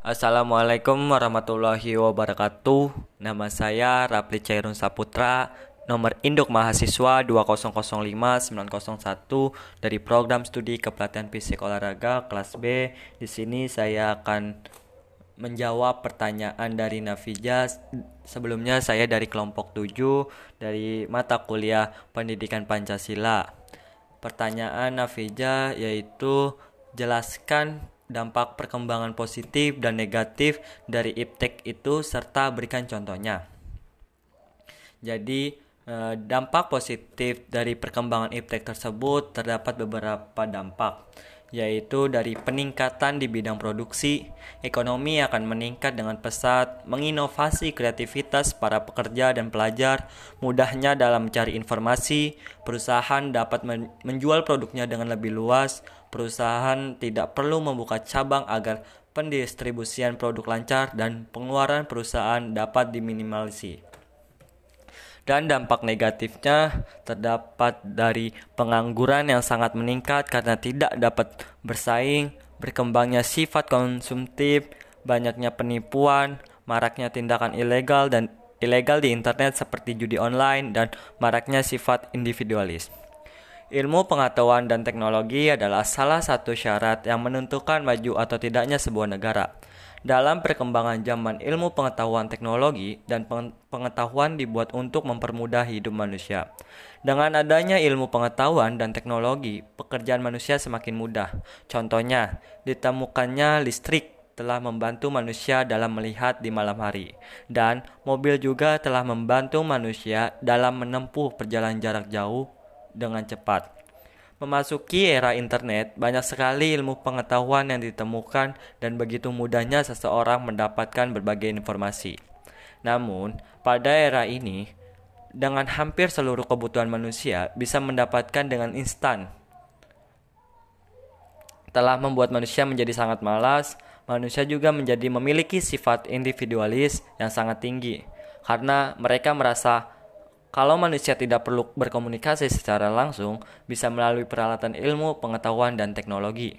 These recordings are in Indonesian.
Assalamualaikum warahmatullahi wabarakatuh. Nama saya Rapli Cairun Saputra, nomor induk mahasiswa 2005901 dari program studi kepelatihan fisik olahraga kelas B. Di sini saya akan menjawab pertanyaan dari Navija. Sebelumnya saya dari kelompok 7 dari mata kuliah Pendidikan Pancasila. Pertanyaan Navija yaitu jelaskan dampak perkembangan positif dan negatif dari iptek itu serta berikan contohnya. Jadi eh, dampak positif dari perkembangan iptek tersebut terdapat beberapa dampak yaitu dari peningkatan di bidang produksi, ekonomi akan meningkat dengan pesat, menginovasi kreativitas para pekerja dan pelajar, mudahnya dalam mencari informasi, perusahaan dapat menjual produknya dengan lebih luas, perusahaan tidak perlu membuka cabang agar pendistribusian produk lancar dan pengeluaran perusahaan dapat diminimalisir dan dampak negatifnya terdapat dari pengangguran yang sangat meningkat karena tidak dapat bersaing, berkembangnya sifat konsumtif, banyaknya penipuan, maraknya tindakan ilegal dan ilegal di internet seperti judi online dan maraknya sifat individualis. Ilmu pengetahuan dan teknologi adalah salah satu syarat yang menentukan maju atau tidaknya sebuah negara. Dalam perkembangan zaman ilmu pengetahuan teknologi dan pengetahuan dibuat untuk mempermudah hidup manusia. Dengan adanya ilmu pengetahuan dan teknologi, pekerjaan manusia semakin mudah. Contohnya, ditemukannya listrik telah membantu manusia dalam melihat di malam hari, dan mobil juga telah membantu manusia dalam menempuh perjalanan jarak jauh dengan cepat. Memasuki era internet, banyak sekali ilmu pengetahuan yang ditemukan dan begitu mudahnya seseorang mendapatkan berbagai informasi. Namun, pada era ini, dengan hampir seluruh kebutuhan manusia bisa mendapatkan dengan instan. Telah membuat manusia menjadi sangat malas, manusia juga menjadi memiliki sifat individualis yang sangat tinggi karena mereka merasa kalau manusia tidak perlu berkomunikasi secara langsung, bisa melalui peralatan ilmu, pengetahuan, dan teknologi.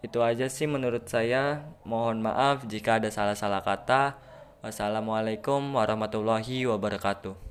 Itu aja sih menurut saya. Mohon maaf jika ada salah-salah kata. Wassalamualaikum warahmatullahi wabarakatuh.